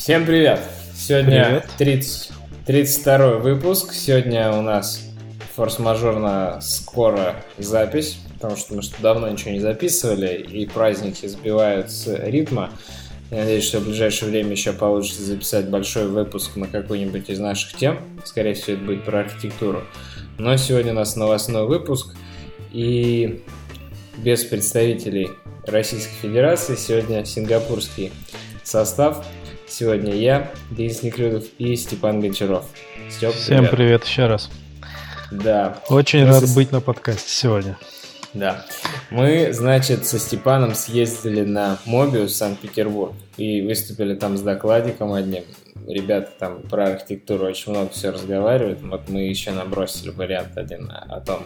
Всем привет! Сегодня привет. 30, 32 выпуск. Сегодня у нас форс-мажорно скоро запись, потому что мы что давно ничего не записывали, и праздники сбивают с ритма. Я надеюсь, что в ближайшее время еще получится записать большой выпуск на какую-нибудь из наших тем. Скорее всего, это будет про архитектуру. Но сегодня у нас новостной выпуск, и без представителей Российской Федерации сегодня сингапурский состав. Сегодня я, Денис Неклюдов и Степан Гончаров. Степ, Всем привет. привет еще раз. Да. Очень Мы рад с... быть на подкасте сегодня. Да. Мы, значит, со Степаном съездили на Мобиус Санкт-Петербург и выступили там с докладиком одним. Ребята там про архитектуру очень много все разговаривают. Вот мы еще набросили вариант один о том,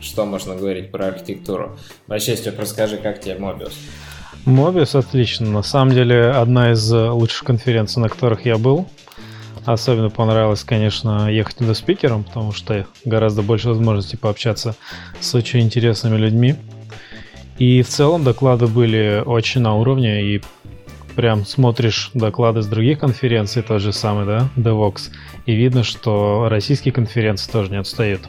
что можно говорить про архитектуру. Вообще, Степ, расскажи, как тебе Мобиус? Мобиус отлично. На самом деле, одна из лучших конференций, на которых я был. Особенно понравилось, конечно, ехать туда спикером, потому что гораздо больше возможностей пообщаться с очень интересными людьми. И в целом доклады были очень на уровне, и прям смотришь доклады с других конференций, тот же самый, да, DevOps, и видно, что российские конференции тоже не отстают.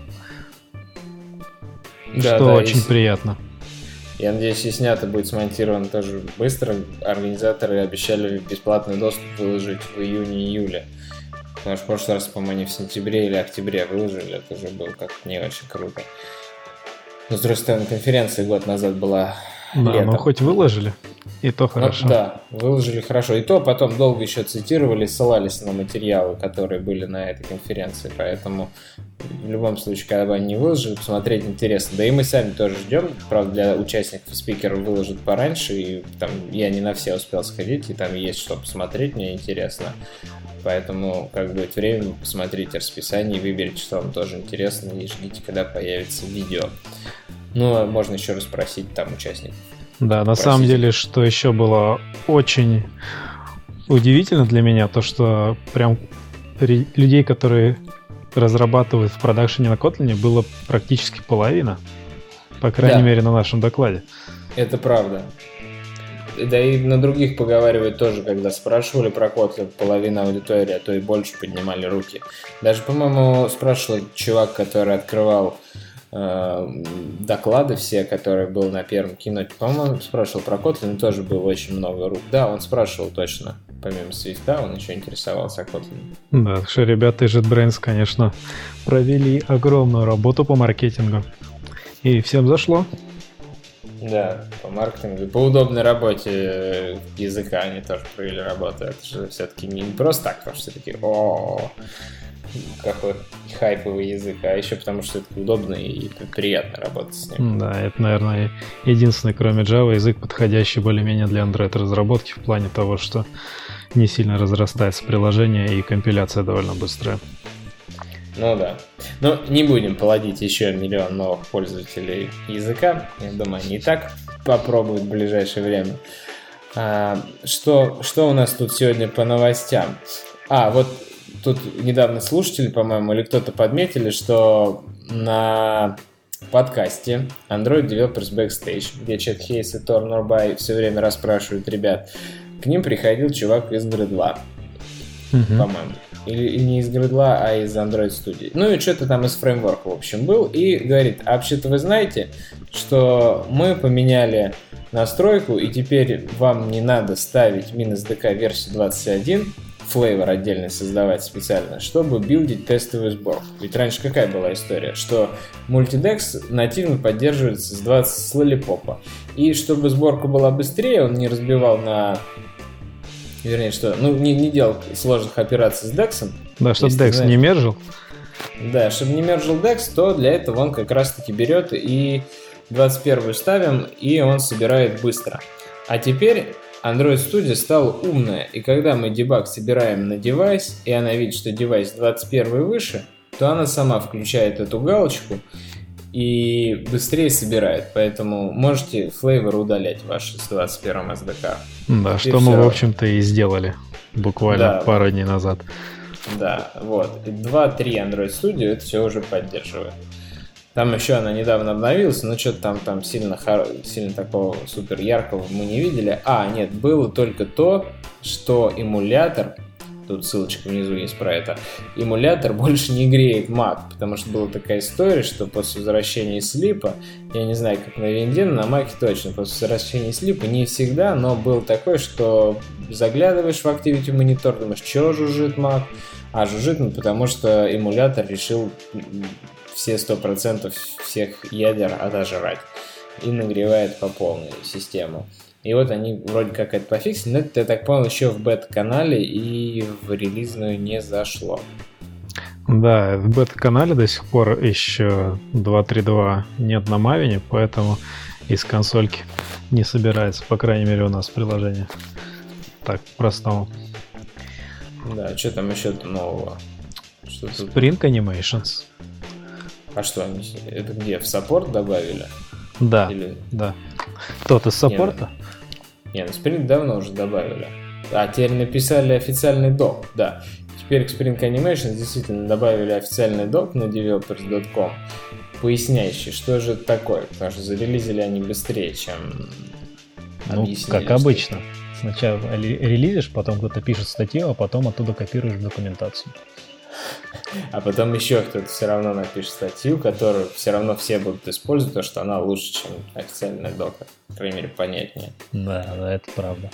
Да, что да, очень и... приятно. Я надеюсь, и снято будет смонтировано тоже быстро. Организаторы обещали бесплатный доступ выложить в июне-июле. Потому что в прошлый раз, по-моему, в сентябре или октябре выложили. Это уже было как-то не очень круто. Но, с другой стороны, конференция год назад была да, летом. ну хоть выложили, и то ну хорошо. Ну, да, выложили хорошо. И то потом долго еще цитировали, ссылались на материалы, которые были на этой конференции. Поэтому в любом случае, когда бы они не выложили, посмотреть интересно. Да и мы сами тоже ждем. Правда, для участников спикеров выложат пораньше. И там я не на все успел сходить, и там есть что посмотреть, мне интересно. Поэтому, как будет время, посмотрите расписание, выберите, что вам тоже интересно, и ждите, когда появится видео. Ну, а можно еще раз спросить там участников. Да, на самом деле, что еще было очень удивительно для меня, то что прям людей, которые разрабатывают в продакшене на Kotlin, было практически половина. По крайней да. мере, на нашем докладе. Это правда. Да и на других поговаривают тоже, когда спрашивали про Kotlin, половина аудитории, а то и больше поднимали руки. Даже, по-моему, спрашивал чувак, который открывал доклады все, которые был на первом кино. По-моему, спрашивал про Kotlin, тоже было очень много рук. Да, он спрашивал точно. Помимо свиста, он еще интересовался Kotlin. Да, что ребята из JetBrains, конечно, провели огромную работу по маркетингу. И всем зашло. Да, по маркетингу, по удобной работе языка они тоже провели работу. Это же все-таки не просто так, потому что такие, о какой хайповый язык, а еще потому что это удобно и приятно работать с ним. Да, это, наверное, единственный, кроме Java, язык, подходящий более-менее для Android разработки в плане того, что не сильно разрастается приложение и компиляция довольно быстрая. Ну да. Но не будем плодить еще миллион новых пользователей языка. Я думаю, они и так попробуют в ближайшее время. А, что, что у нас тут сегодня по новостям? А, вот тут недавно слушатели, по-моему, или кто-то подметили, что на подкасте Android Developers Backstage, где Чет Хейс и Тор Норбай все время расспрашивают ребят, к ним приходил чувак из Gridla, uh-huh. по-моему. Или, или не из Gridla, а из Android Studio. Ну и что-то там из фреймворка, в общем, был. И говорит, а вообще-то вы знаете, что мы поменяли настройку, и теперь вам не надо ставить минус DK версию 21, флейвор отдельный создавать специально, чтобы билдить тестовый сбор. Ведь раньше какая была история? Что Multidex нативно поддерживается с 20 с лолипопа. И чтобы сборка была быстрее, он не разбивал на Вернее, что, ну, не, не делал сложных операций с DEX. Да, чтобы DEX знаешь, не мержил. Да, чтобы не мержил DEX, то для этого он как раз-таки берет и 21 ставим, и он собирает быстро. А теперь Android Studio стала умная, и когда мы дебаг собираем на девайс, и она видит, что девайс 21 выше, то она сама включает эту галочку и быстрее собирает. Поэтому можете флейвор удалять ваши с 21 SDK. Да, и что мы, в общем-то, и сделали буквально да, пару дней назад. Да, вот. 2.3 Android Studio это все уже поддерживает. Там еще она недавно обновилась, но что-то там, там сильно, сильно такого супер яркого мы не видели. А, нет, было только то, что эмулятор тут ссылочка внизу есть про это, эмулятор больше не греет Mac, потому что была такая история, что после возвращения слипа, я не знаю, как на винде, но на Mac точно, после возвращения слипа не всегда, но был такой, что заглядываешь в Activity монитор, думаешь, что жужжит Mac, а жужжит, ну, потому что эмулятор решил все 100% всех ядер отожрать и нагревает по полной систему. И вот они вроде как это пофиксили, но это, я так понял, еще в бета-канале и в релизную не зашло. Да, в бета-канале до сих пор еще 2.3.2 нет на Мавине, поэтому из консольки не собирается, по крайней мере, у нас приложение. Так, простому. Да, что там еще нового? Что Spring Animations. А что они? Это где? В саппорт добавили? Да. Или... Да. Тот из саппорта? Не, ну Spring давно уже добавили. А, теперь написали официальный док, да. Теперь к Spring Animation действительно добавили официальный док на developers.com, поясняющий, что же это такое, потому что зарелизили они быстрее, чем ну, как обычно. Сначала релизишь, потом кто-то пишет статью, а потом оттуда копируешь документацию. А потом еще кто-то все равно напишет статью, которую все равно все будут использовать, потому что она лучше, чем официальная дока. По крайней мере, понятнее. Да, да, это правда.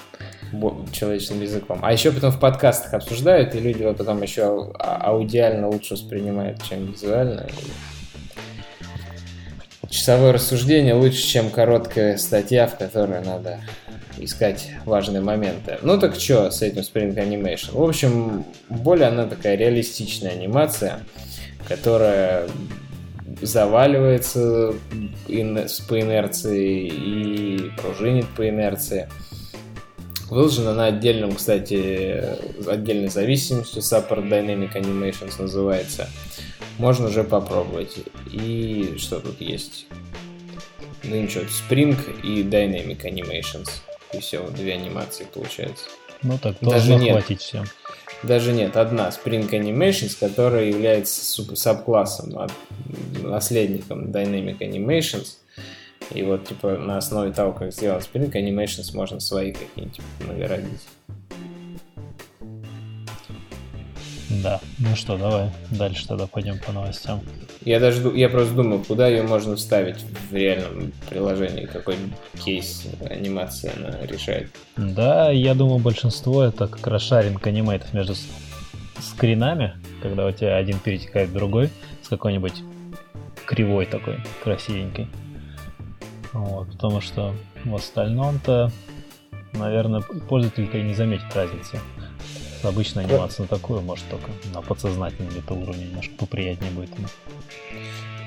Человечным языком. А еще потом в подкастах обсуждают, и люди вот потом еще а, аудиально лучше воспринимают, чем визуально. Часовое рассуждение лучше, чем короткая статья, в которой надо искать важные моменты. Ну так что с этим Spring Animation? В общем, более она такая реалистичная анимация, которая заваливается по инерции и пружинит по инерции. Выложена на отдельном, кстати, отдельной зависимостью, Support Dynamic Animations называется. Можно уже попробовать. И что тут есть? Ну ничего, Spring и Dynamic Animations и все, две анимации получается. Ну так, даже нет, хватить всем. Даже нет, одна Spring Animations, которая является сабклассом, наследником Dynamic Animations. И вот, типа, на основе того, как сделан Spring Animations, можно свои какие-нибудь наградить. Да. Ну что, давай дальше тогда пойдем по новостям. Я даже я просто думал, куда ее можно вставить в реальном приложении, какой кейс анимации она решает. Да, я думаю, большинство это как раз шаринг анимейтов между скринами, когда у тебя один перетекает в другой с какой-нибудь кривой такой, красивенькой. Вот, потому что в остальном-то, наверное, пользователь-то и не заметит разницы. Обычно анимация на такую, может, только на подсознательном где-то уровне немножко поприятнее будет.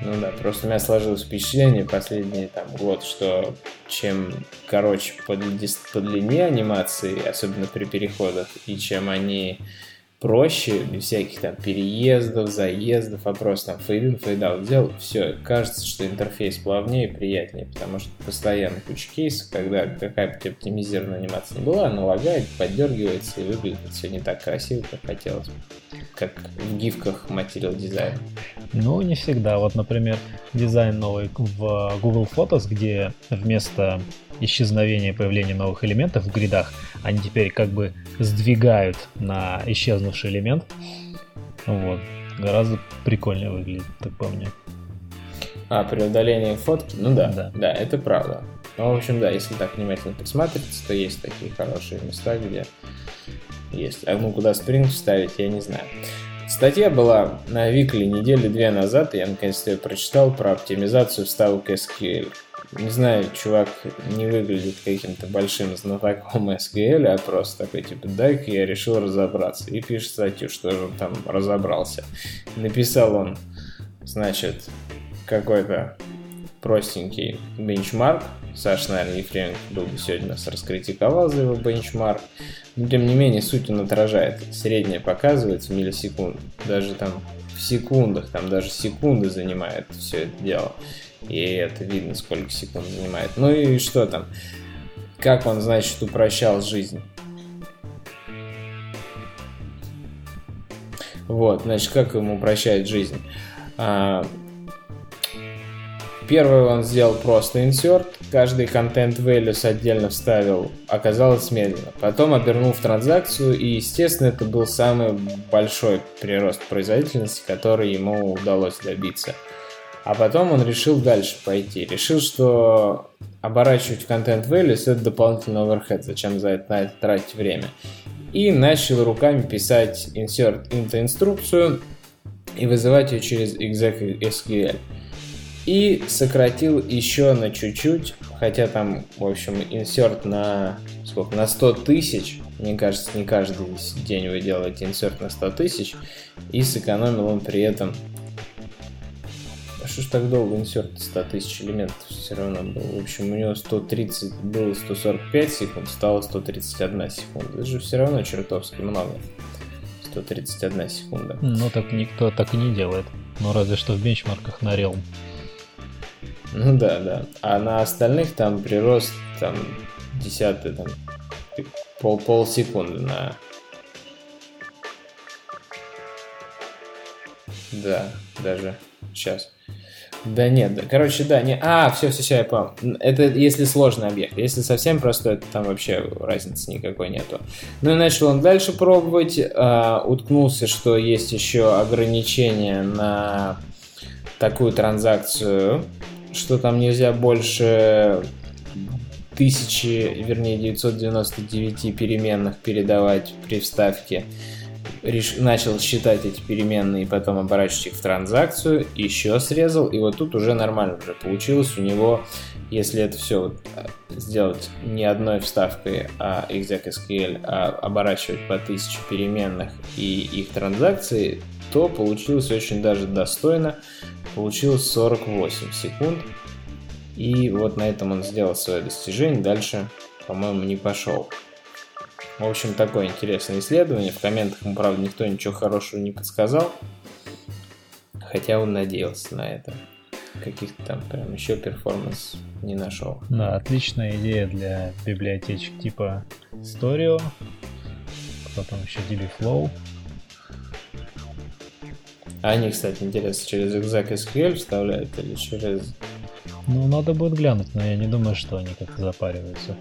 Ну да, просто у меня сложилось впечатление последний там год, что чем короче по, по длине анимации, особенно при переходах, и чем они проще, без всяких там переездов, заездов, а просто там fade in, fade out сделал, все, кажется, что интерфейс плавнее и приятнее, потому что постоянно куча кейсов, когда какая бы оптимизированная анимация не была, она лагает, поддергивается и выглядит все не так красиво, как хотелось бы, как в гифках Material Design. Ну, не всегда. Вот, например, дизайн новый в Google Photos, где вместо исчезновения и появления новых элементов в гридах, они теперь как бы сдвигают на исчезнувший элемент. Вот. Гораздо прикольнее выглядит, так по мне. А, при удалении фотки? Ну да, да, да, это правда. Ну, в общем, да, если так внимательно присматриваться, то есть такие хорошие места, где есть. А ну, куда спринг вставить, я не знаю. Статья была на Викли недели две назад, и я наконец-то ее прочитал про оптимизацию вставок SQL. Не знаю, чувак не выглядит каким-то большим знатоком SQL, а просто такой, типа, дай-ка я решил разобраться. И пишет статью, что же он там разобрался. Написал он, значит, какой-то простенький бенчмарк. Саша, наверное, Ефремов бы сегодня нас раскритиковал за его бенчмарк. Но, тем не менее, суть он отражает. Средняя показывается миллисекунд. Даже там в секундах, там даже секунды занимает все это дело. И это видно, сколько секунд занимает. Ну и что там? Как он, значит, упрощал жизнь? Вот, значит, как ему упрощает жизнь? А, первый он сделал просто insert, каждый контент values отдельно вставил, оказалось медленно. Потом обернул в транзакцию, и, естественно, это был самый большой прирост производительности, который ему удалось добиться. А потом он решил дальше пойти. Решил, что оборачивать контент values это дополнительный оверхед, зачем за это, на это тратить время. И начал руками писать insert into инструкцию и вызывать ее через exec SQL и сократил еще на чуть-чуть, хотя там, в общем, инсерт на сколько, на 100 тысяч, мне кажется, не каждый день вы делаете инсерт на 100 тысяч, и сэкономил он при этом а что ж так долго инсерт 100 тысяч элементов все равно был? В общем, у него 130 было 145 секунд, стало 131 секунда. Это же все равно чертовски много. 131 секунда. Ну так никто так и не делает. Ну разве что в бенчмарках на Realm. Ну да, да. А на остальных там прирост там десятый, там пол, полсекунды на... Да, даже сейчас. Да нет, да, короче, да, не, а, все, все, все, я понял. Это если сложный объект, если совсем простой, то там вообще разницы никакой нету. Ну и начал он дальше пробовать, э, уткнулся, что есть еще ограничения на такую транзакцию, что там нельзя больше тысячи, вернее 999 переменных передавать при вставке. Реш... Начал считать эти переменные потом оборачивать их в транзакцию, еще срезал, и вот тут уже нормально уже получилось у него, если это все вот э, сделать не одной вставкой, а exec.sql, а оборачивать по тысяче переменных и их транзакции, то получилось очень даже достойно получилось 48 секунд. И вот на этом он сделал свое достижение, дальше, по-моему, не пошел. В общем, такое интересное исследование. В комментах ему, правда, никто ничего хорошего не подсказал. Хотя он надеялся на это. Каких-то там прям еще перформанс не нашел. Да, отличная идея для библиотечек типа Storio. Потом еще DBFlow. А они, кстати, интересно, через exec SQL вставляют или через... Ну, надо будет глянуть, но я не думаю, что они как-то запариваются.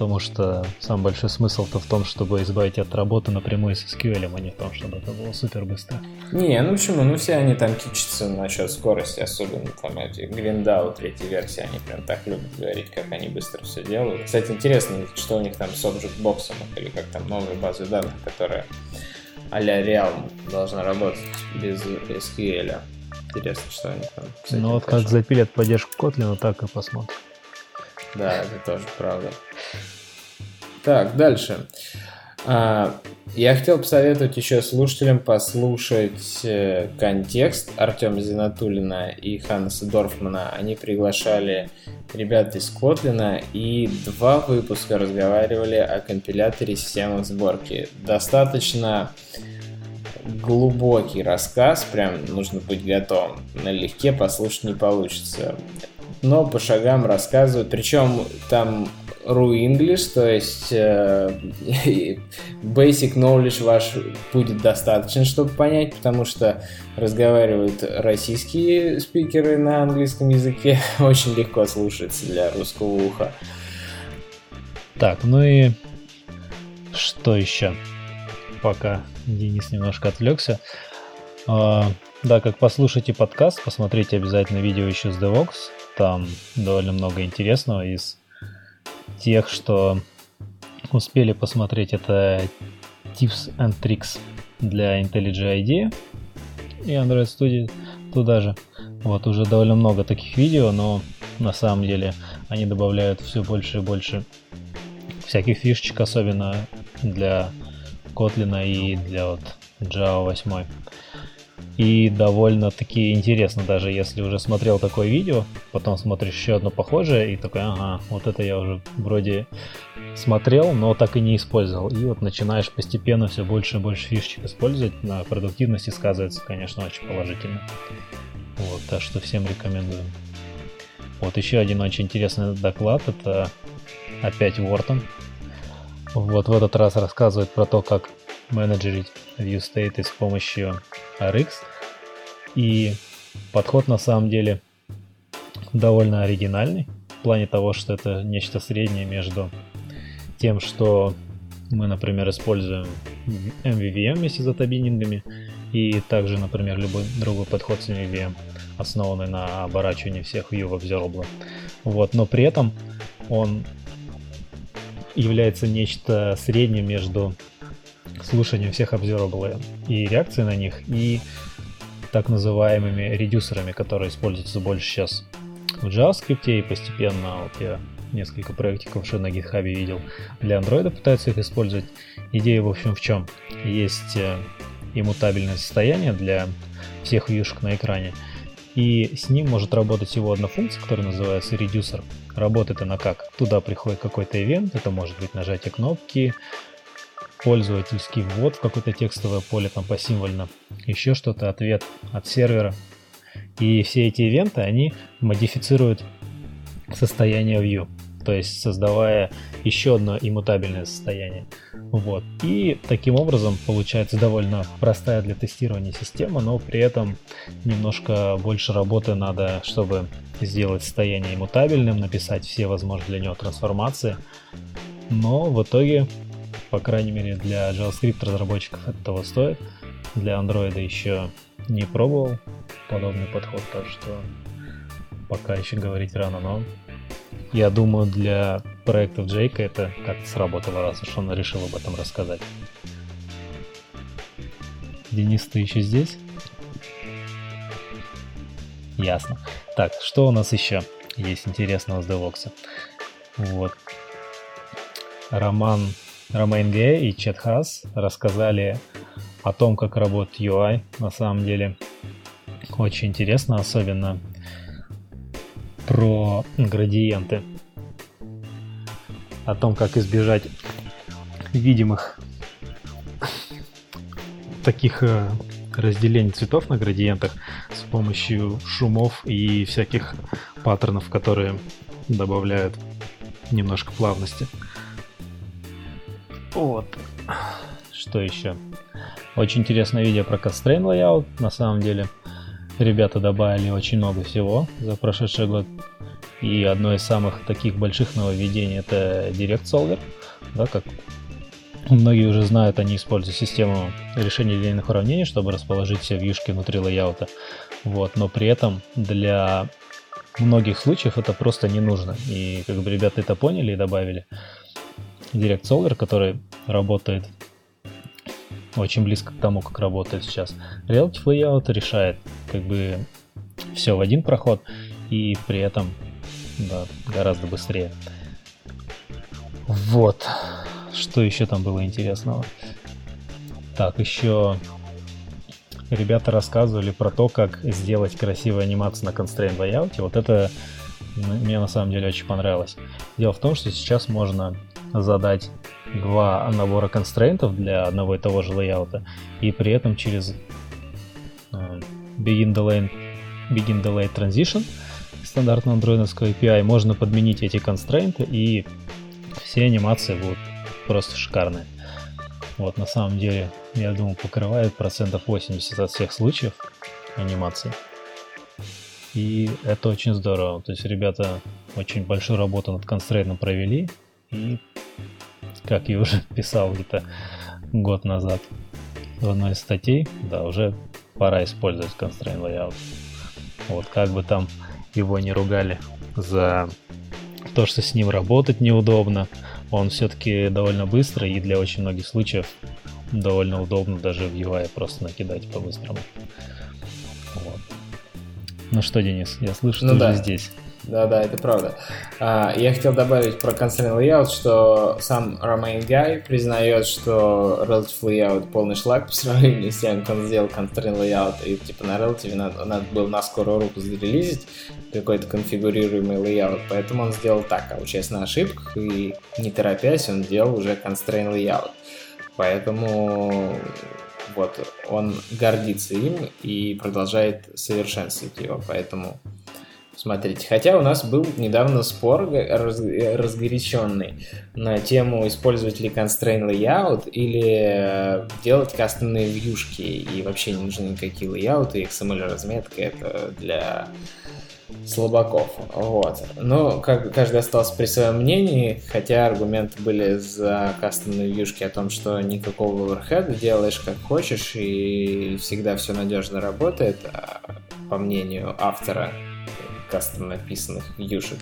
Потому что сам большой смысл-то в том, чтобы избавить от работы напрямую с SQL, а не в том, чтобы это было супер быстро. Не, ну почему? Ну все они там кичатся насчет скорости, особенно там эти Гриндау третьей версии, они прям так любят говорить, как они быстро все делают. Кстати, интересно, что у них там с Object Box или как там новые базы данных, которые а-ля Realm должна работать без SQL. Интересно, что они там Ну вот как запилят поддержку Kotlin, так и посмотрим. Да, это тоже правда. Так, дальше. А, я хотел посоветовать еще слушателям послушать э, контекст Артема Зинатулина и Ханнеса Дорфмана. Они приглашали ребят из Котлина и два выпуска разговаривали о компиляторе системы сборки. Достаточно глубокий рассказ, прям нужно быть готовым. Налегке послушать не получится. Но по шагам рассказывают, причем там Ru English, то есть э, basic knowledge ваш будет достаточно, чтобы понять, потому что разговаривают российские спикеры на английском языке, очень легко слушается для русского уха. Так, ну и что еще? Пока Денис немножко отвлекся. А, да, как послушайте подкаст, посмотрите обязательно видео еще с DevOps. Там довольно много интересного из тех, что успели посмотреть, это Tips and Tricks для IntelliJ IDEA и Android Studio туда же. Вот уже довольно много таких видео, но на самом деле они добавляют все больше и больше всяких фишечек, особенно для Kotlin и для вот Java 8. И довольно-таки интересно, даже если уже смотрел такое видео, потом смотришь еще одно похожее, и такой, ага, вот это я уже вроде смотрел, но так и не использовал. И вот начинаешь постепенно все больше и больше фишечек использовать. На продуктивности сказывается, конечно, очень положительно. Вот, так что всем рекомендую. Вот еще один очень интересный доклад, это опять Wharton. Вот в этот раз рассказывает про то, как менеджерить ViewState с помощью RX. И подход на самом деле довольно оригинальный. плане того, что это нечто среднее между тем, что мы, например, используем MVVM вместе с датабинингами, и также, например, любой другой подход с MVVM, основанный на оборачивании всех view в Observable. Вот, но при этом он является нечто средним между слушанием всех Observable и реакцией на них, и так называемыми редюсерами, которые используются больше сейчас в JavaScript, и постепенно вот я несколько проектиков уже на GitHub видел. Для Android пытаются их использовать. Идея, в общем, в чем? Есть э, иммутабельное состояние для всех вьюшек на экране. И с ним может работать всего одна функция, которая называется reducer. Работает она как? Туда приходит какой-то ивент, это может быть нажатие кнопки, пользовательский ввод в какое-то текстовое поле там посимвольно, еще что-то, ответ от сервера. И все эти ивенты, они модифицируют состояние view то есть создавая еще одно иммутабельное состояние. Вот. И таким образом получается довольно простая для тестирования система, но при этом немножко больше работы надо, чтобы сделать состояние иммутабельным, написать все возможные для него трансформации. Но в итоге, по крайней мере для JavaScript разработчиков это того стоит. Для Android еще не пробовал подобный подход, так что пока еще говорить рано, но я думаю, для проектов Джейка это как-то сработало, раз уж он решил об этом рассказать. Денис, ты еще здесь? Ясно. Так, что у нас еще есть интересного с DevOps? Вот. Роман, Роман Г и Чет Хас рассказали о том, как работает UI. На самом деле, очень интересно, особенно про градиенты. О том, как избежать видимых таких э, разделений цветов на градиентах с помощью шумов и всяких паттернов, которые добавляют немножко плавности. Вот. Что еще? Очень интересное видео про Constraint Layout, на самом деле. Ребята добавили очень много всего за прошедший год. И одно из самых таких больших нововведений это Direct Solver. Да, как многие уже знают, они используют систему решения линейных уравнений, чтобы расположить все вьюшки внутри лейаута. Вот, но при этом для многих случаев это просто не нужно. И как бы ребята это поняли и добавили. Direct Solver, который работает очень близко к тому, как работает сейчас. Relative Layout решает как бы все в один проход и при этом да, гораздо быстрее. Вот. Что еще там было интересного? Так, еще ребята рассказывали про то, как сделать красивую анимацию на Constraint Layout. Вот это мне на самом деле очень понравилось. Дело в том, что сейчас можно задать два набора констрейнтов для одного и того же лейаута, и при этом через э, Begin Delay, Begin Delay Transition стандартного андроидовского API можно подменить эти констрейнты, и все анимации будут просто шикарные. Вот, на самом деле, я думаю, покрывает процентов 80 от всех случаев анимации. И это очень здорово. То есть ребята очень большую работу над констрейном провели, и как я уже писал где-то год назад в одной из статей, да, уже пора использовать Constraint Layout. Вот как бы там его не ругали за то, что с ним работать неудобно, он все-таки довольно быстрый и для очень многих случаев довольно удобно даже в UI просто накидать по-быстрому. Вот. Ну что, Денис, я слышу, ну ты да. уже здесь. Да-да, это правда. А, я хотел добавить про Constraint Layout, что сам Romain Guy признает, что Relative Layout полный шлак по сравнению с тем, как он сделал Constraint Layout, и типа на Relative надо, надо было на скорую руку зарелизить какой-то конфигурируемый layout, поэтому он сделал так, а учась на ошибках и не торопясь, он делал уже Constraint Layout. Поэтому вот он гордится им и продолжает совершенствовать его, поэтому Смотрите, хотя у нас был недавно спор раз, разгоряченный на тему использовать ли constraint layout или делать кастомные вьюшки и вообще не нужны никакие лейауты, XML разметка это для слабаков. Вот. Но как, каждый остался при своем мнении, хотя аргументы были за кастомные вьюшки о том, что никакого оверхеда делаешь как хочешь и всегда все надежно работает, а, по мнению автора кастом написанных вьюшек.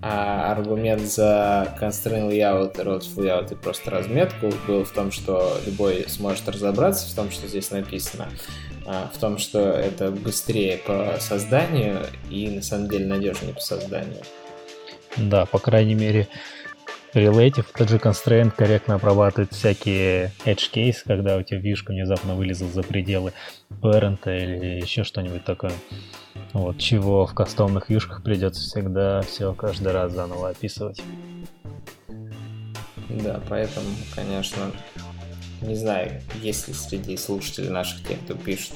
А аргумент за constraint layout, roads layout и просто разметку был в том, что любой сможет разобраться в том, что здесь написано. А, в том, что это быстрее по созданию и на самом деле надежнее по созданию. Да, по крайней мере, Relative, тот же constraint корректно обрабатывает всякие edge case, когда у тебя вьюшка внезапно вылезла за пределы parent или еще что-нибудь такое. Вот, чего в кастомных вьюшках придется всегда все каждый раз заново описывать. Да, поэтому, конечно, не знаю, есть ли среди слушателей наших тех, кто пишет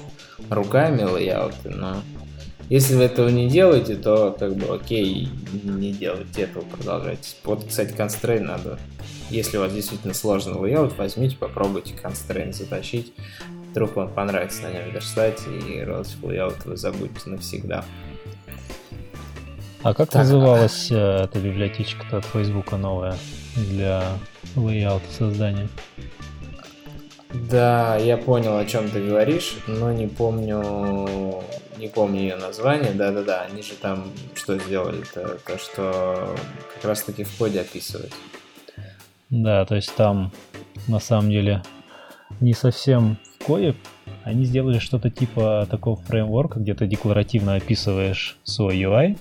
руками layout ы, но если вы этого не делаете, то как бы окей, не делайте этого, продолжайте. Вот, кстати, constraint надо. Если у вас действительно сложный layout, возьмите, попробуйте constraint затащить. Вдруг вам понравится на нем верстать, и relative layout вы забудете навсегда. А как так, называлась а... эта библиотечка от Фейсбука новая для лейаута создания? Да, я понял, о чем ты говоришь, но не помню, не помню ее название. Да-да-да, они же там что сделали? -то, то, что как раз-таки в коде описывают. Да, то есть там на самом деле не совсем в коде. Они сделали что-то типа такого фреймворка, где ты декларативно описываешь свой UI.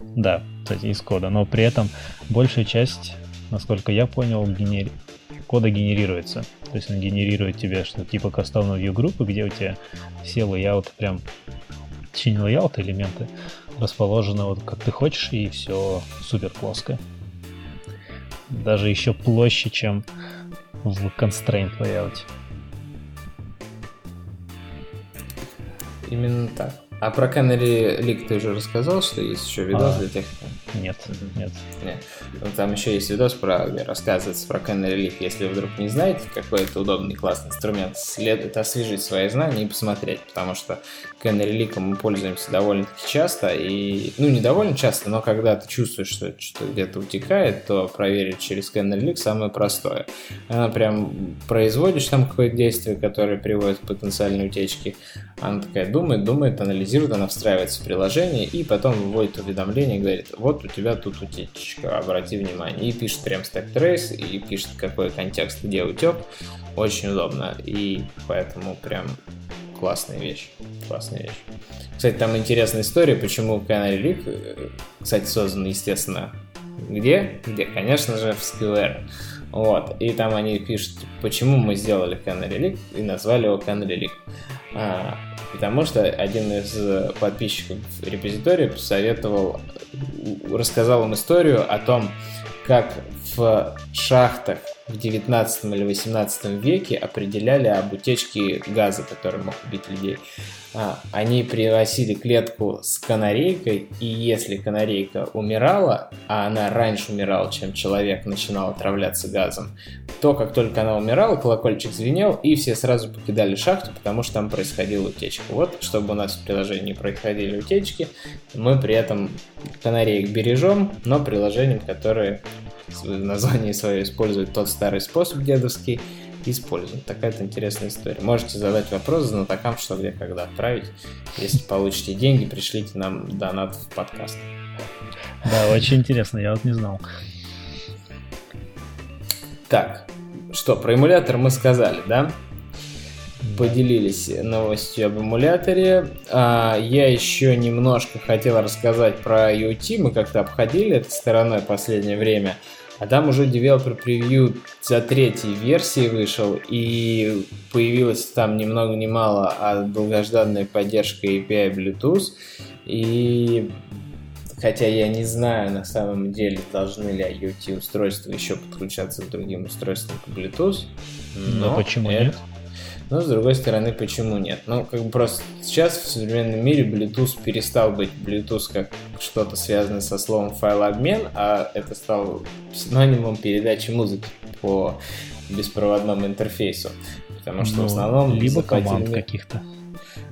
Да, кстати, из кода, но при этом большая часть, насколько я понял, генери кода генерируется. То есть он генерирует тебе что типа кастомную view группы, где у тебя все лейауты прям точнее лейауты элементы расположены вот как ты хочешь, и все супер плоско. Даже еще площе, чем в constraint layout. Именно так. А про Canary League ты уже рассказал, что есть еще видос а, для тех, кто... Нет, нет. нет. Ну, там еще есть видос про, рассказывается про Canary League. Если вдруг не знаете, какой это удобный, классный инструмент, следует освежить свои знания и посмотреть, потому что Canary League мы пользуемся довольно-таки часто, и, ну, не довольно часто, но когда ты чувствуешь, что что-то где-то утекает, то проверить через Canary League самое простое. Она прям производишь там какое-то действие, которое приводит к потенциальной утечке, она такая думает, думает, анализирует, она встраивается в приложение и потом выводит уведомление говорит, вот у тебя тут утечка, обрати внимание. И пишет прям stack trace, и пишет какой контекст, где утек. Очень удобно. И поэтому прям классная вещь. Классная вещь. Кстати, там интересная история, почему Canary Leak, кстати, создан, естественно, где? Где? Конечно же, в Square. Вот. И там они пишут, почему мы сделали Canary Leak и назвали его Canary Leak. А, потому что один из подписчиков репозитория посоветовал, рассказал им историю о том, как в шахтах в 19 или 18 веке определяли об утечке газа, который мог убить людей. А, они приносили клетку с канарейкой, и если канарейка умирала, а она раньше умирала, чем человек начинал отравляться газом, то как только она умирала, колокольчик звенел, и все сразу покидали шахту, потому что там происходила утечка. Вот, чтобы у нас в приложении не происходили утечки, мы при этом канареек бережем, но приложением, которое в названии свое использует тот старый способ дедовский, используем. Такая-то интересная история. Можете задать вопрос знатокам, что где, когда отправить. Если получите деньги, пришлите нам донат в подкаст. Да, очень интересно, я вот не знал. Так, что, про эмулятор мы сказали, да? Поделились новостью об эмуляторе. А, я еще немножко хотел рассказать про IoT. Мы как-то обходили этой стороной в последнее время. А там уже Developer Preview за третьей версии вышел, и появилась там ни много ни мало а долгожданная поддержка API Bluetooth. И хотя я не знаю на самом деле, должны ли IoT устройства еще подключаться к другим устройствам по Bluetooth. Но, но почему это... нет? Но с другой стороны, почему нет? Ну, как бы просто сейчас в современном мире Bluetooth перестал быть Bluetooth как что-то связанное со словом файлообмен, а это стало синонимом передачи музыки по беспроводному интерфейсу. Потому что ну, в основном... Либо команд каких-то.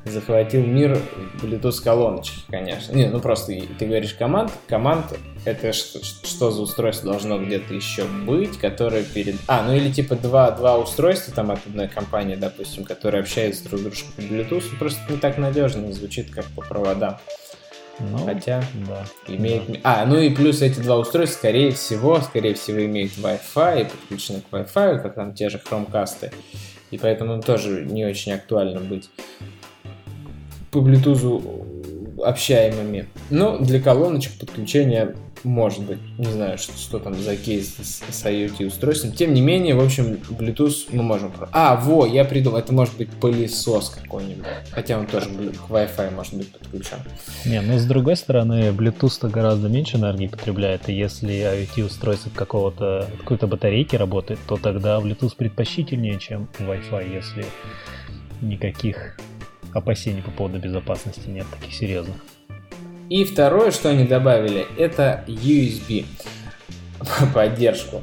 Захватил мир Bluetooth колоночки, конечно. Не, ну просто ты говоришь команд. Команд это что, что за устройство должно где-то еще быть, которое перед... А, ну или типа два, два устройства там от одной компании, допустим, которые общаются друг с дружкой по Bluetooth, просто не так надежно звучит, как по проводам. Ну, Хотя да, имеет... Да. А, ну и плюс эти два устройства, скорее всего, скорее всего, имеют Wi-Fi и подключены к Wi-Fi, как там те же Chromecast. И поэтому тоже не очень актуально быть по Bluetooth общаемыми. Но для колоночек подключение может быть. Не знаю, что, что там за кейс с, с IoT устройством. Тем не менее, в общем, Bluetooth мы можем... А, во, я придумал, это может быть пылесос какой-нибудь. Хотя он тоже к Wi-Fi может быть подключен. Не, ну с другой стороны, Bluetooth-то гораздо меньше энергии потребляет, и если IoT устройство какого-то какой-то батарейки работает, то тогда Bluetooth предпочтительнее, чем Wi-Fi, если никаких опасений по поводу безопасности нет таких серьезных. И второе, что они добавили, это USB поддержку.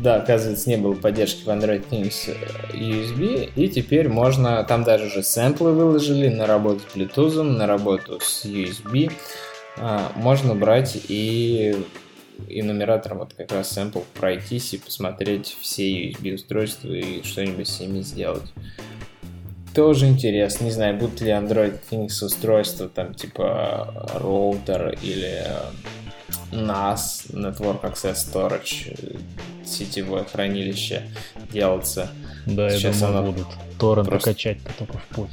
Да, оказывается, не было поддержки в Android Things USB, и теперь можно, там даже уже сэмплы выложили на работу с Bluetooth, на работу с USB. А, можно брать и и нумератором вот как раз сэмпл пройтись и посмотреть все USB устройства и что-нибудь с ними сделать тоже интересно. Не знаю, будут ли Android Phoenix устройства, там, типа роутер или NAS, Network Access Storage, сетевое хранилище делаться. Да, Сейчас я думаю, оно будут. Торренты просто... качать в путь.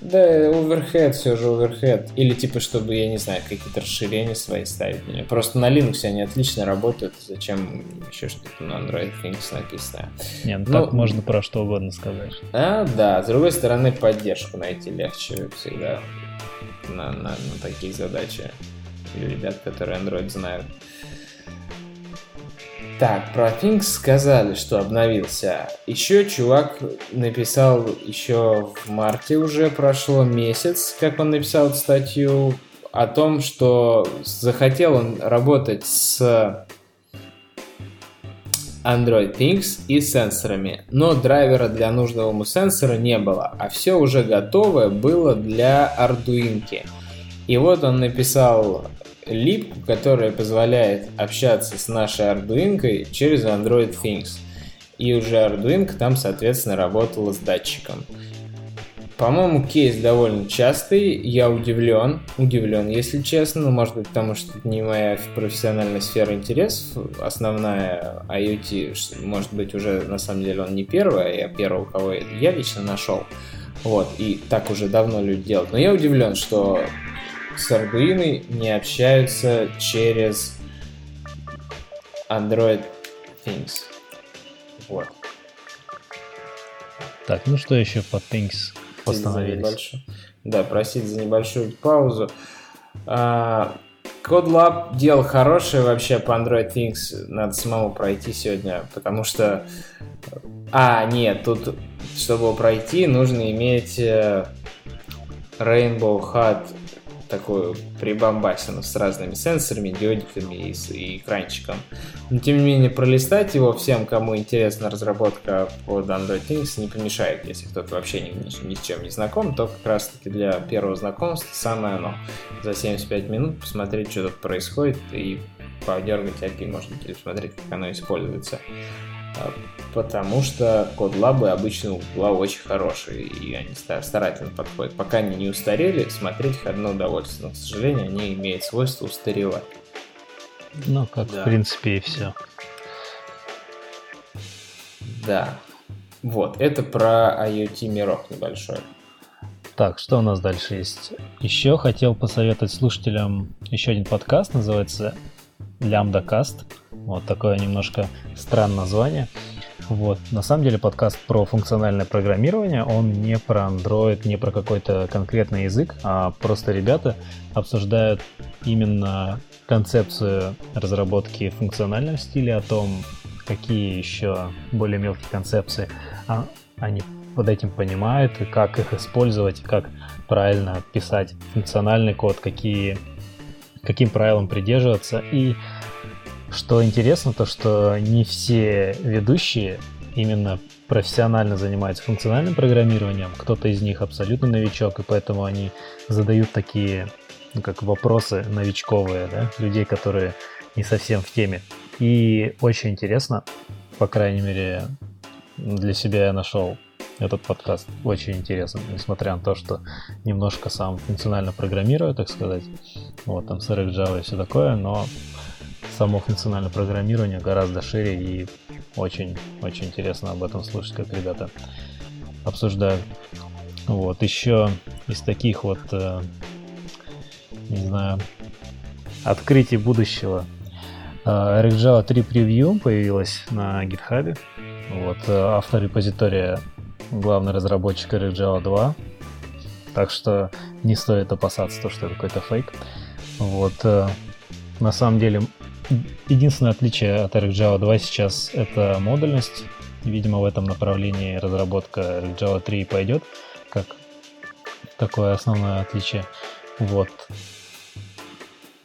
Да, оверхед, все же оверхед. Или типа, чтобы, я не знаю, какие-то расширения свои ставить. Просто на Linux они отлично работают. Зачем еще что-то на Android Phoenix написано? Не, ну, ну так можно про что угодно сказать. А, да. С другой стороны, поддержку найти легче всегда на, на, на такие задачи. Для ребят, которые Android знают. Так, про Things сказали, что обновился. Еще чувак написал, еще в марте уже прошло месяц, как он написал статью, о том, что захотел он работать с Android Things и сенсорами, но драйвера для нужного ему сенсора не было, а все уже готовое было для Arduino. И вот он написал липку, которая позволяет общаться с нашей Arduino через Android Things. И уже Arduino там, соответственно, работала с датчиком. По-моему, кейс довольно частый, я удивлен, удивлен, если честно, ну, может быть, потому что это не моя профессиональная сфера интересов, основная IoT, может быть, уже на самом деле он не первый, а я первого, кого я лично нашел, вот, и так уже давно люди делают, но я удивлен, что с Arduino не общаются через Android Things. Вот. Так, ну что еще по Things постановились? Да, просить за небольшую паузу. А, CodeLab делал хорошее вообще по Android Things. Надо самому пройти сегодня, потому что... А, нет, тут, чтобы пройти, нужно иметь э, Rainbow Hat такую прибамбасину с разными сенсорами, диодиками и, и экранчиком. Но тем не менее, пролистать его всем, кому интересна разработка под Android Things, не помешает. Если кто-то вообще ни, ни, ни с чем не знаком, то как раз таки для первого знакомства самое оно. За 75 минут посмотреть, что тут происходит и подергать API, или посмотреть, как оно используется. А, потому что код лабы обычно у Google очень хорошие, и они старательно подходят. Пока они не устарели, смотреть их одно удовольствие, но, к сожалению, они имеют свойство устаревать. Ну, как да. в принципе и все. Да. Вот, это про IoT мирок небольшой. Так, что у нас дальше есть? Еще хотел посоветовать слушателям еще один подкаст, называется Каст. Вот такое немножко странное название. Вот. На самом деле подкаст про функциональное программирование, он не про Android, не про какой-то конкретный язык, а просто ребята обсуждают именно концепцию разработки в функциональном стиле, о том, какие еще более мелкие концепции а, они под этим понимают, и как их использовать, как правильно писать функциональный код, какие каким правилам придерживаться. И что интересно, то что не все ведущие именно профессионально занимаются функциональным программированием, кто-то из них абсолютно новичок, и поэтому они задают такие ну, как вопросы новичковые, да, людей, которые не совсем в теме. И очень интересно, по крайней мере, для себя я нашел этот подкаст очень интересен, несмотря на то, что немножко сам функционально программирую, так сказать, вот там с Java и все такое, но само функциональное программирование гораздо шире и очень-очень интересно об этом слушать, как ребята обсуждают. Вот, еще из таких вот, э, не знаю, открытий будущего. Э, RxJava 3 Preview появилась на GitHub. Вот, э, автор репозитория главный разработчик RxJava 2. Так что не стоит опасаться то, что это какой-то фейк. Вот, э, на самом деле, единственное отличие от RxJava 2 сейчас это модульность. Видимо, в этом направлении разработка RxJava 3 пойдет, как такое основное отличие. Вот.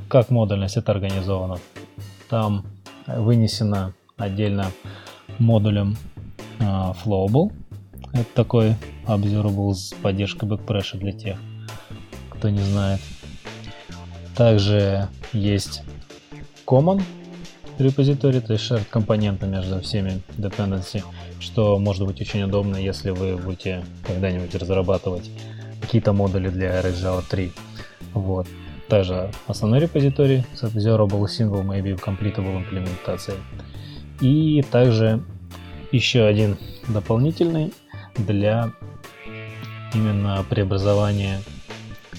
Как модульность это организовано? Там вынесено отдельно модулем uh, Flowable. Это такой observable с поддержкой backpressure для тех, кто не знает. Также есть common репозиторий, то есть shared компоненты между всеми dependency, что может быть очень удобно, если вы будете когда-нибудь разрабатывать какие-то модули для RxJava 3. Вот. Также основной репозиторий с observable single maybe completable имплементацией. И также еще один дополнительный для именно преобразования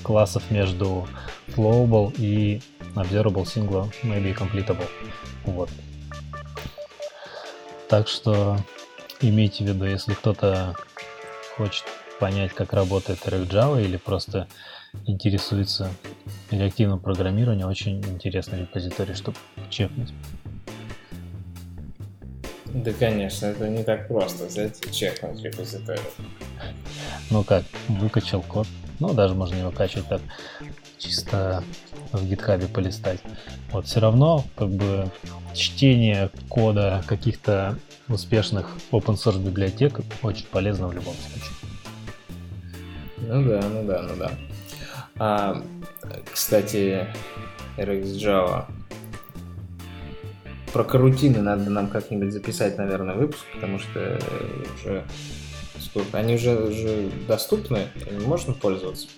классов между flowable и observable single maybe completable. Вот. Так что имейте в виду, если кто-то хочет понять, как работает RxJava или просто интересуется реактивным программированием, очень интересный репозиторий, чтобы чекнуть. Да, конечно, это не так просто взять и чекнуть репозиторий. Ну как, выкачал код. Ну, даже можно его качать так, чисто в гитхабе полистать. Вот все равно, как бы, чтение кода каких-то успешных open source библиотек очень полезно в любом случае. Ну да, ну да, ну да. А, кстати, RxJava. Про карутины надо нам как-нибудь записать, наверное, выпуск, потому что уже сколько? Они уже, уже доступны, можно пользоваться?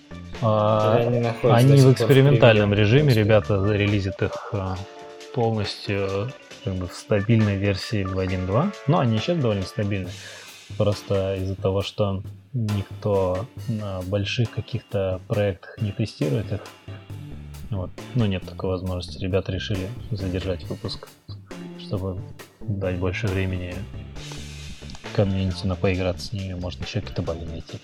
А, они, они в экспериментальном в режиме, ребята релизят их а, полностью как бы, в стабильной версии 2.1.2, но они сейчас довольно стабильны. Просто из-за того, что никто на больших каких-то проектах не тестирует их, вот. Ну, нет такой возможности. Ребята решили задержать выпуск, чтобы дать больше времени комьюнити на поиграться с ними, можно еще какие-то баги найти.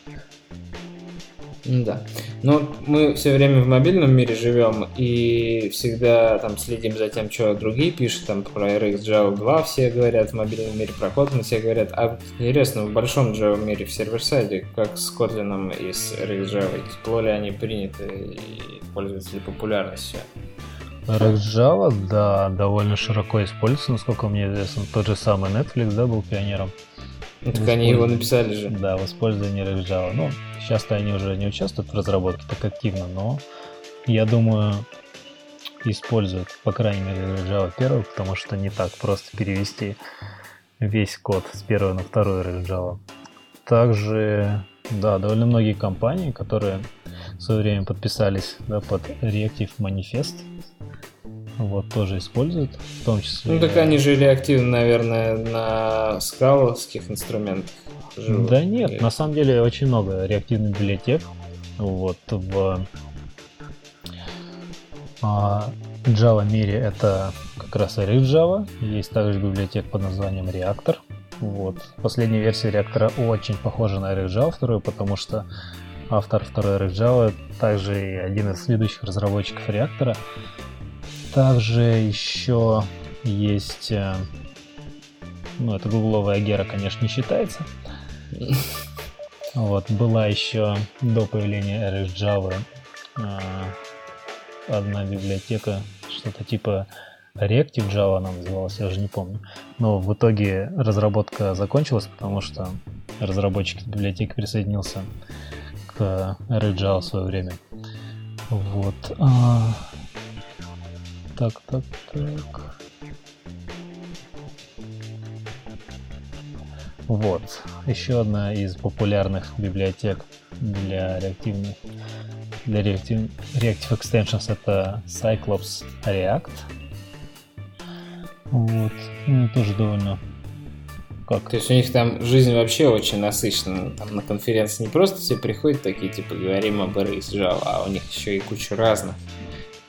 Да. Но мы все время в мобильном мире живем и всегда там следим за тем, что другие пишут, там про RX Java 2 все говорят в мобильном мире, про Kotlin все говорят. А интересно, в большом Java мире, в сервер-сайде, как с Kotlin и с RX Java, тепло ли они приняты и пользуются ли популярностью? Java, да, довольно широко используется, насколько мне известно. Тот же самый Netflix, да, был пионером. Ну, так они его написали же. Да, в использовании Java. Ну, Сейчас-то они уже не участвуют в разработке так активно, но я думаю, используют, по крайней мере, Java 1, потому что не так просто перевести весь код с первого на второй Java. Также, да, довольно многие компании, которые в свое время подписались да, под Reactive Manifest, вот, тоже используют, в том числе... Ну, так они же реактивны, наверное, на скаловских инструментах живут? Да нет, Или... на самом деле очень много реактивных библиотек. Вот в а, Java мире это как раз Array Java. Есть также библиотека под названием Reactor. Вот. Последняя версия реактора очень похожа на Array Java 2, потому что автор второй Array Java также и один из ведущих разработчиков реактора. Также еще есть э, ну, это гугловая гера, конечно, не считается. Вот, была еще до появления RxJava одна библиотека, что-то типа Reactive Java она называлась, я уже не помню. Но в итоге разработка закончилась, потому что разработчик библиотеки присоединился к RJava в свое время. Вот. Так, так, так. Вот. Еще одна из популярных библиотек для реактивных для Reactive, Reactive Extensions это Cyclops React. Вот. Ну, тоже довольно как. То есть у них там жизнь вообще очень насыщена. Там на конференции не просто все приходят такие, типа, говорим об RX Java, а у них еще и куча разных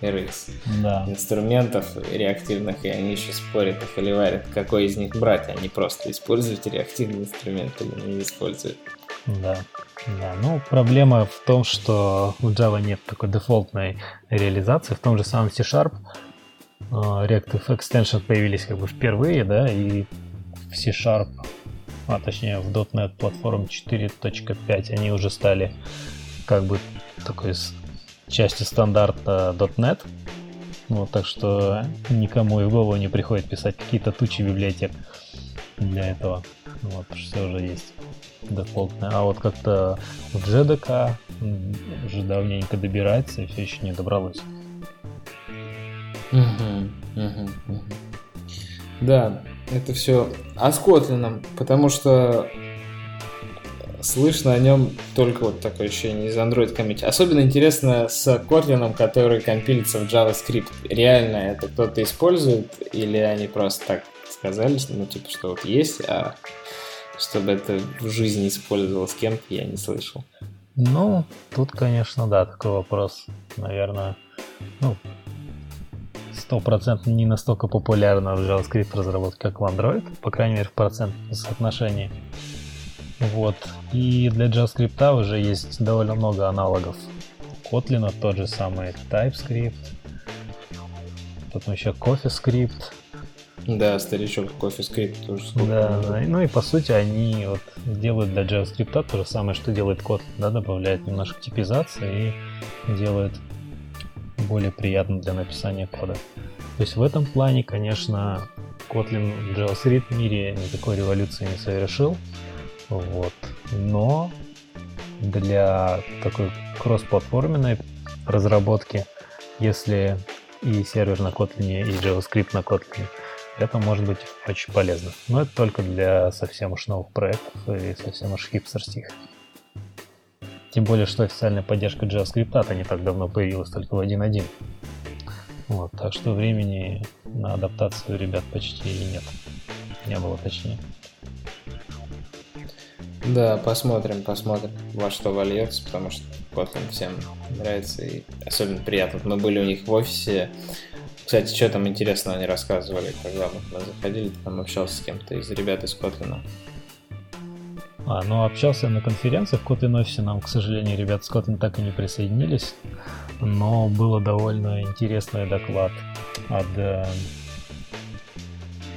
RX да. инструментов реактивных, и они еще спорят и холиварят, какой из них брать, а не просто использовать реактивный инструмент или не использовать. Да. Да, ну проблема в том, что у Java нет такой дефолтной реализации. В том же самом C-Sharp uh, Reactive Extension появились как бы впервые, да, и в C-Sharp, а точнее в .NET платформ 4.5 они уже стали как бы такой частью стандарта .NET. Вот, так что никому и в голову не приходит писать какие-то тучи библиотек для этого. Вот, все уже есть дефолтное. А вот как-то в JDK уже давненько добирается и все еще не добралось. Да, это все о Скотлином, потому что слышно о нем только вот такое ощущение из Android Committee. Особенно интересно с Kotlin, который компилится в JavaScript. Реально это кто-то использует или они просто так сказали, ну типа что вот есть, а чтобы это в жизни использовалось кем-то, я не слышал. Ну, тут, конечно, да, такой вопрос. Наверное, ну, стопроцентно не настолько популярна в JavaScript разработка, как в Android, по крайней мере, в процентном соотношении. Вот. И для JavaScript уже есть довольно много аналогов. Kotlin, тот же самый TypeScript, потом еще CoffeeScript, да, старичок CoffeeScript тоже Да, да, ну и по сути они вот делают для JavaScript то же самое, что делает код, да, добавляет немножко типизации и делает более приятно для написания кода. То есть в этом плане, конечно, Kotlin в JavaScript мире никакой революции не совершил, вот. Но для такой кроссплатформенной разработки, если и сервер на Kotlin, и JavaScript на Kotlin это может быть очень полезно. Но это только для совсем уж новых проектов и совсем уж хипстерских. Тем более, что официальная поддержка JavaScript не так давно появилась, только в 1.1. Вот, так что времени на адаптацию ребят почти нет. Не было точнее. Да, посмотрим, посмотрим, во что вольется, потому что Kotlin всем нравится и особенно приятно. Мы были у них в офисе кстати, что там интересно они рассказывали, когда мы заходили, там общался с кем-то из ребят из Котлина. А, ну общался на конференции в Kotlin офисе, нам, к сожалению, ребят с Kotlin так и не присоединились, но было довольно интересный доклад от... Э...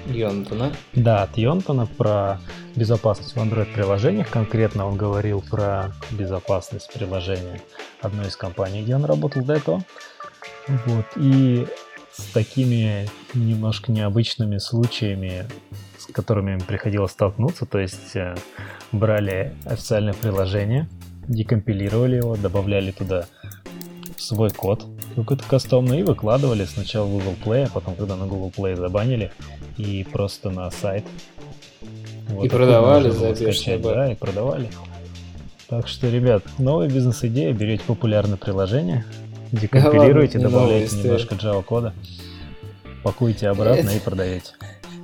Йонтона? Да, от Йонтона про безопасность в Android-приложениях. Конкретно он говорил про безопасность приложения одной из компаний, где он работал до этого. Вот. И с такими немножко необычными случаями, с которыми им приходилось столкнуться. То есть э, брали официальное приложение, декомпилировали его, добавляли туда свой код, какой-то кастомный, и выкладывали сначала в Google Play, а потом, когда на Google Play забанили, и просто на сайт. Вот и продавали за скачать, да, и продавали. Так что, ребят, новая бизнес-идея, берете популярное приложение, Декомпилируете, добавляете немножко Java кода, пакуете обратно и продаете.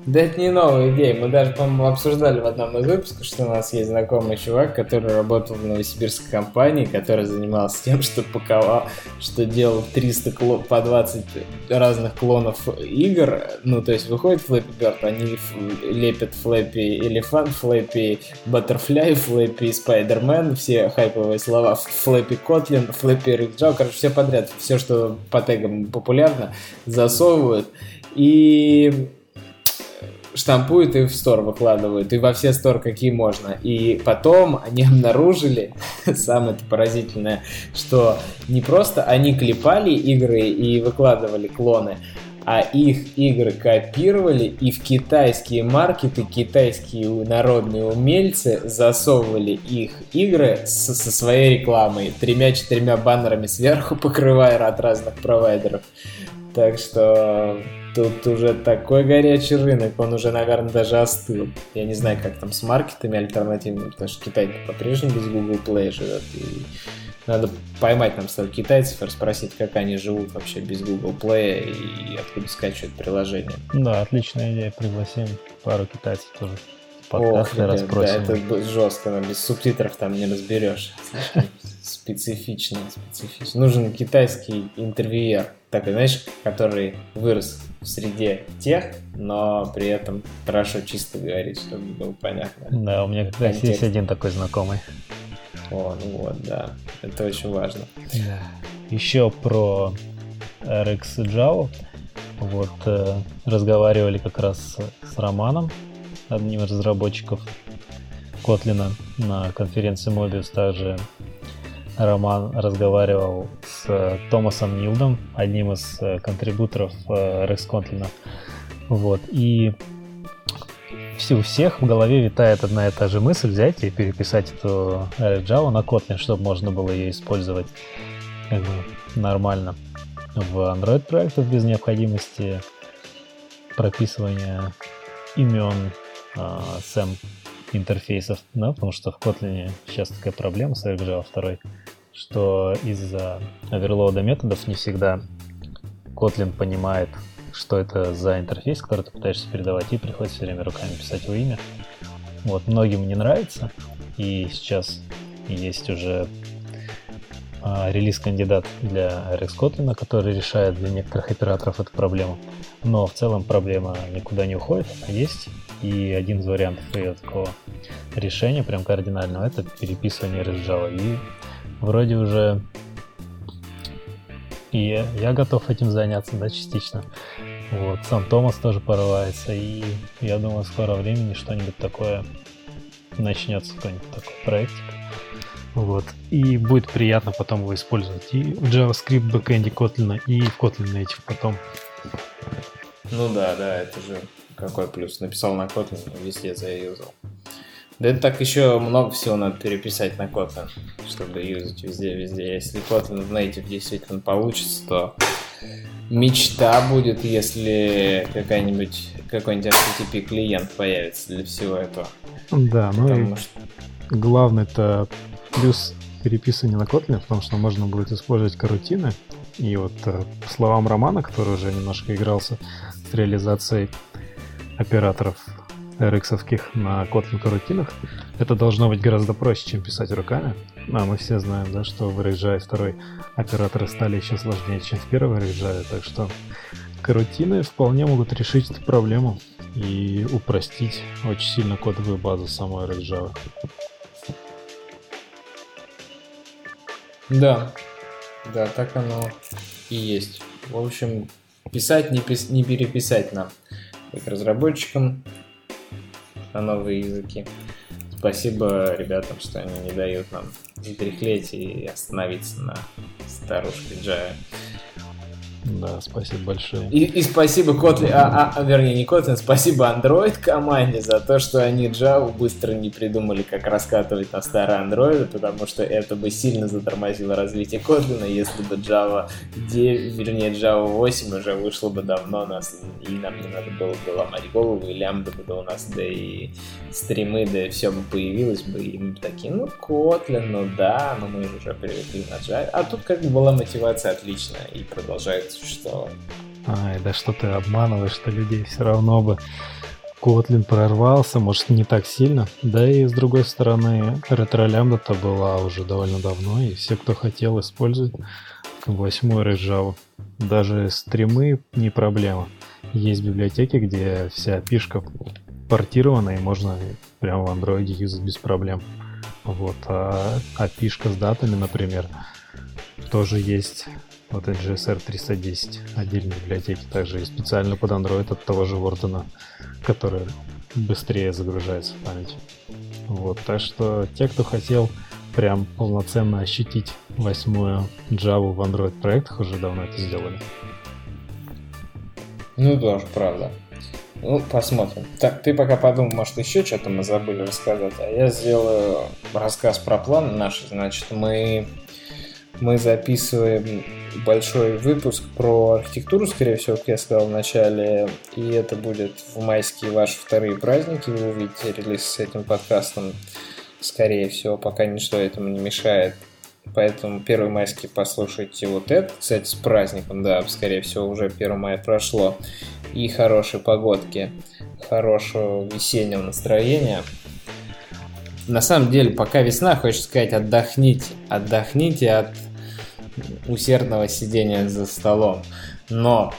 Да это не новая идея. Мы даже, по-моему, обсуждали в одном из выпусков, что у нас есть знакомый чувак, который работал в новосибирской компании, который занимался тем, что паковал, что делал 300 кло- по 20 разных клонов игр. Ну, то есть выходит Flappy Bird, они лепят Flappy Elephant, Flappy Butterfly, Flappy Spider-Man, все хайповые слова, Flappy Kotlin, Flappy Rick короче, все подряд, все, что по тегам популярно, засовывают. И штампуют и в стор выкладывают, и во все стор, какие можно. И потом они обнаружили, самое поразительное, что не просто они клепали игры и выкладывали клоны, а их игры копировали и в китайские маркеты китайские народные умельцы засовывали их игры со, со своей рекламой, тремя-четырьмя баннерами сверху, покрывая от разных провайдеров. Так что тут уже такой горячий рынок, он уже, наверное, даже остыл. Я не знаю, как там с маркетами альтернативными, потому что Китай по-прежнему без Google Play живет. И надо поймать нам столько китайцев и расспросить, как они живут вообще без Google Play и откуда скачивают приложение. Да, отличная идея. Пригласим пару китайцев тоже. Подкасты расспросим. Да, это жестко, но без субтитров там не разберешь. Специфично, специфично. Нужен китайский интервьюер, такой, знаешь, который вырос в среде тех, но при этом хорошо чисто говорит, чтобы было понятно. Да, у меня как раз есть один такой знакомый. О, ну вот, да. Это очень важно. Да. Еще про RX Java. Вот, э, разговаривали как раз с Романом, одним из разработчиков Kotlin на конференции Mobius. Также Роман разговаривал с Томасом Нилдом, одним из э, контрибуторов э, Rex Kotlin. Вот, и у всех в голове витает одна и та же мысль взять и переписать эту Java на Kotlin, чтобы можно было ее использовать нормально в Android проектах без необходимости прописывания имен э, интерфейсов, да, потому что в Kotlin сейчас такая проблема с Java 2, что из-за оверлода методов не всегда Kotlin понимает что это за интерфейс, который ты пытаешься передавать, и приходится все время руками писать его имя. Вот, многим не нравится, и сейчас есть уже а, релиз-кандидат для RX Kotlin, который решает для некоторых операторов эту проблему. Но в целом проблема никуда не уходит, она есть. И один из вариантов ее такого решения, прям кардинального, это переписывание RX. И вроде уже и я готов этим заняться, да, частично. Вот, сам Томас тоже порывается, и я думаю, в скором времени что-нибудь такое начнется, какой-нибудь такой проектик. Вот. И будет приятно потом его использовать и в JavaScript бэкэнде Kotlin, и в Kotlin Native потом. Ну да, да, это же какой плюс. Написал на Kotlin, везде заюзал. Да это так еще много всего надо переписать на Kotlin, чтобы юзать везде-везде. Если Kotlin в Native действительно получится, то мечта будет, если какая-нибудь какой-нибудь HTTP клиент появится для всего этого. Да, ну и что... главное это плюс переписывания на Kotlin, потому что можно будет использовать карутины. И вот э, по словам Романа, который уже немножко игрался с реализацией операторов rx на Kotlin карутинах, это должно быть гораздо проще, чем писать руками. А мы все знаем, да, что в RxJava второй операторы стали еще сложнее, чем в первой RxJava, так что карутины вполне могут решить эту проблему и упростить очень сильно кодовую базу самой RxJava. Да, да, так оно и есть. В общем, писать, не, пис... не переписать нам, как разработчикам, на новые языки. Спасибо ребятам, что они не дают нам затрехлеть и остановиться на старушке Java. Да, спасибо большое. И, и спасибо Kotlin, а, а, вернее не Kotlin, спасибо Android команде за то, что они Java быстро не придумали, как раскатывать на старые Android, потому что это бы сильно затормозило развитие Kotlin, если бы Java 9, вернее Java 8 уже вышло бы давно, нас, и нам не надо было бы ломать голову, и лямбда бы у нас, да и стримы, да все бы появилось бы, и мы бы такие, ну Kotlin, ну да, но мы уже привыкли на Java. А тут как бы была мотивация отличная и продолжается существовать. Ай, да что ты обманываешь, что людей все равно бы Котлин прорвался, может не так сильно. Да и с другой стороны, ретро-лямбда-то была уже довольно давно, и все, кто хотел, используют восьмую Java. Даже стримы не проблема. Есть библиотеки, где вся пишка портирована, и можно прямо в андроиде юзать без проблем. Вот, а, а пишка с датами, например, тоже есть вот GSR 310 отдельной библиотеки, также и специально под Android от того же Вордена который быстрее загружается в память. Вот, так что те, кто хотел прям полноценно ощутить восьмую Java в Android проектах, уже давно это сделали. Ну, тоже правда. Ну, посмотрим. Так, ты пока подумай, может, еще что-то мы забыли рассказать, а я сделаю рассказ про план наш. Значит, мы, мы записываем большой выпуск про архитектуру, скорее всего, как я сказал в начале, и это будет в майские ваши вторые праздники, вы увидите релиз с этим подкастом, скорее всего, пока ничто этому не мешает. Поэтому 1 майский послушайте вот это. Кстати, с праздником, да, скорее всего, уже 1 мая прошло. И хорошей погодки, хорошего весеннего настроения. На самом деле, пока весна, хочется сказать, отдохните. Отдохните от усердного сидения за столом. Но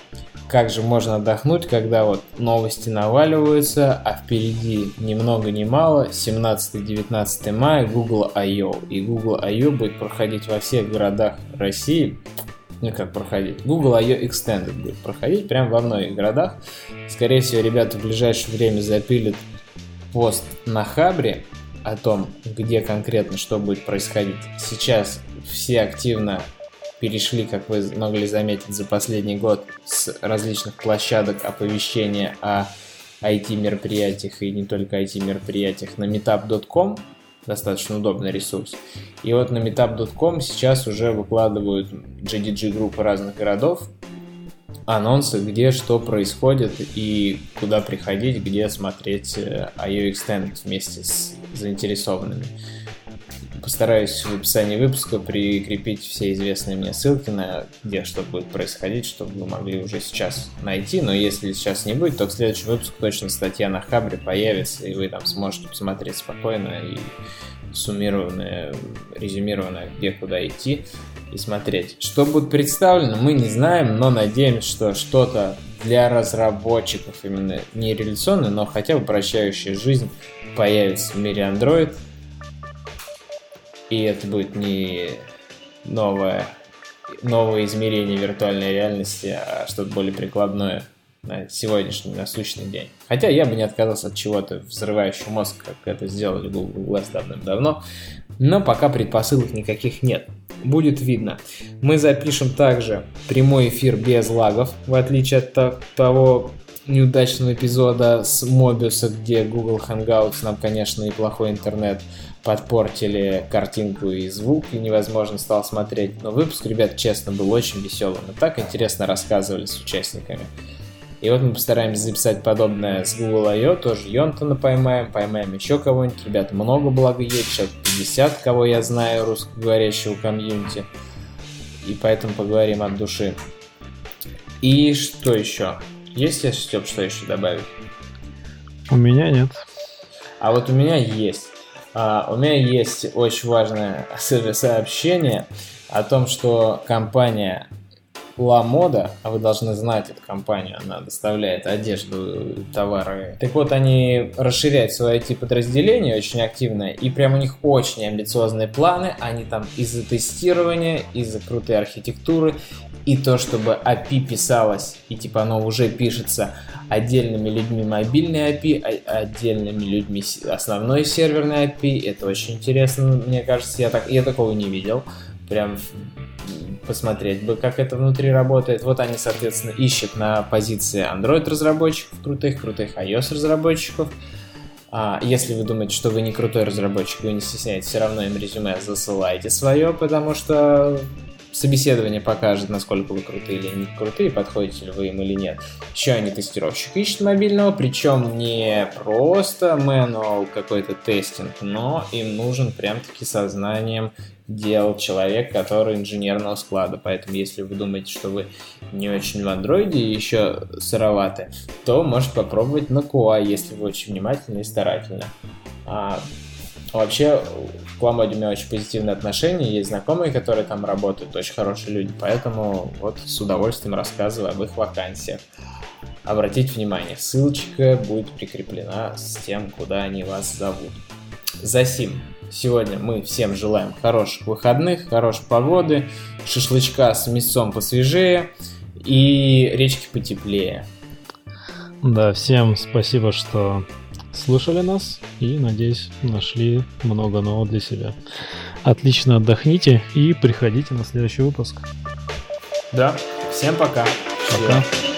как же можно отдохнуть, когда вот новости наваливаются, а впереди ни много ни мало 17-19 мая Google I.O. И Google I.O. будет проходить во всех городах России. Ну как проходить? Google I.O. Extended будет проходить прямо во многих городах. Скорее всего, ребята в ближайшее время запилят пост на Хабре о том, где конкретно что будет происходить. Сейчас все активно перешли, как вы могли заметить, за последний год с различных площадок оповещения о IT-мероприятиях и не только IT-мероприятиях на meetup.com, достаточно удобный ресурс. И вот на meetup.com сейчас уже выкладывают GDG группы разных городов, анонсы, где что происходит и куда приходить, где смотреть IO э, Extended вместе с заинтересованными. Постараюсь в описании выпуска прикрепить все известные мне ссылки на где что будет происходить, чтобы вы могли уже сейчас найти. Но если сейчас не будет, то в следующем выпуске точно статья на Хабре появится, и вы там сможете посмотреть спокойно и суммированное, резюмированное, где куда идти и смотреть. Что будет представлено, мы не знаем, но надеемся, что что-то для разработчиков именно не реляционное, но хотя бы прощающая жизнь появится в мире Android – и это будет не новое, новое измерение виртуальной реальности, а что-то более прикладное на сегодняшний насущный день. Хотя я бы не отказался от чего-то взрывающего мозг, как это сделали Google Glass давным-давно, но пока предпосылок никаких нет. Будет видно. Мы запишем также прямой эфир без лагов, в отличие от того неудачного эпизода с Mobius, где Google Hangouts нам, конечно, и плохой интернет подпортили картинку и звук, и невозможно стало смотреть. Но выпуск, ребят, честно, был очень веселым. Мы так интересно рассказывали с участниками. И вот мы постараемся записать подобное с Google I.O. Тоже Йонтона поймаем, поймаем еще кого-нибудь. Ребята, много благо есть, человек 50, кого я знаю, русскоговорящего комьюнити. И поэтому поговорим от души. И что еще? Есть, если Степ, что еще добавить? У меня нет. А вот у меня есть. А, у меня есть очень важное сообщение о том, что компания La Moda, а вы должны знать эту компанию, она доставляет одежду, товары. Так вот, они расширяют свои IT-подразделения очень активно, и прям у них очень амбициозные планы. Они там из-за тестирования, из-за крутой архитектуры, и то, чтобы API писалось, и типа оно уже пишется отдельными людьми мобильный API, а отдельными людьми основной серверный API, это очень интересно, мне кажется, я, так, я такого не видел, прям посмотреть бы, как это внутри работает. Вот они, соответственно, ищут на позиции Android разработчиков крутых, крутых iOS разработчиков. А если вы думаете, что вы не крутой разработчик, вы не стесняетесь, все равно им резюме засылайте свое, потому что собеседование покажет, насколько вы крутые или не крутые, подходите ли вы им или нет. Еще они тестировщик ищут мобильного, причем не просто manual какой-то тестинг, но им нужен прям-таки сознанием дел человек, который инженерного склада. Поэтому, если вы думаете, что вы не очень в андроиде и еще сыроваты, то можете попробовать на QA, если вы очень внимательны и старательны. А, Вообще, к Ламоде у меня очень позитивные отношения, есть знакомые, которые там работают, очень хорошие люди, поэтому вот с удовольствием рассказываю об их вакансиях. Обратите внимание, ссылочка будет прикреплена с тем, куда они вас зовут. Засим. Сегодня мы всем желаем хороших выходных, хорошей погоды, шашлычка с мясом посвежее и речки потеплее. Да, всем спасибо, что слушали нас и, надеюсь, нашли много нового для себя. Отлично отдохните и приходите на следующий выпуск. Да, всем пока. Пока.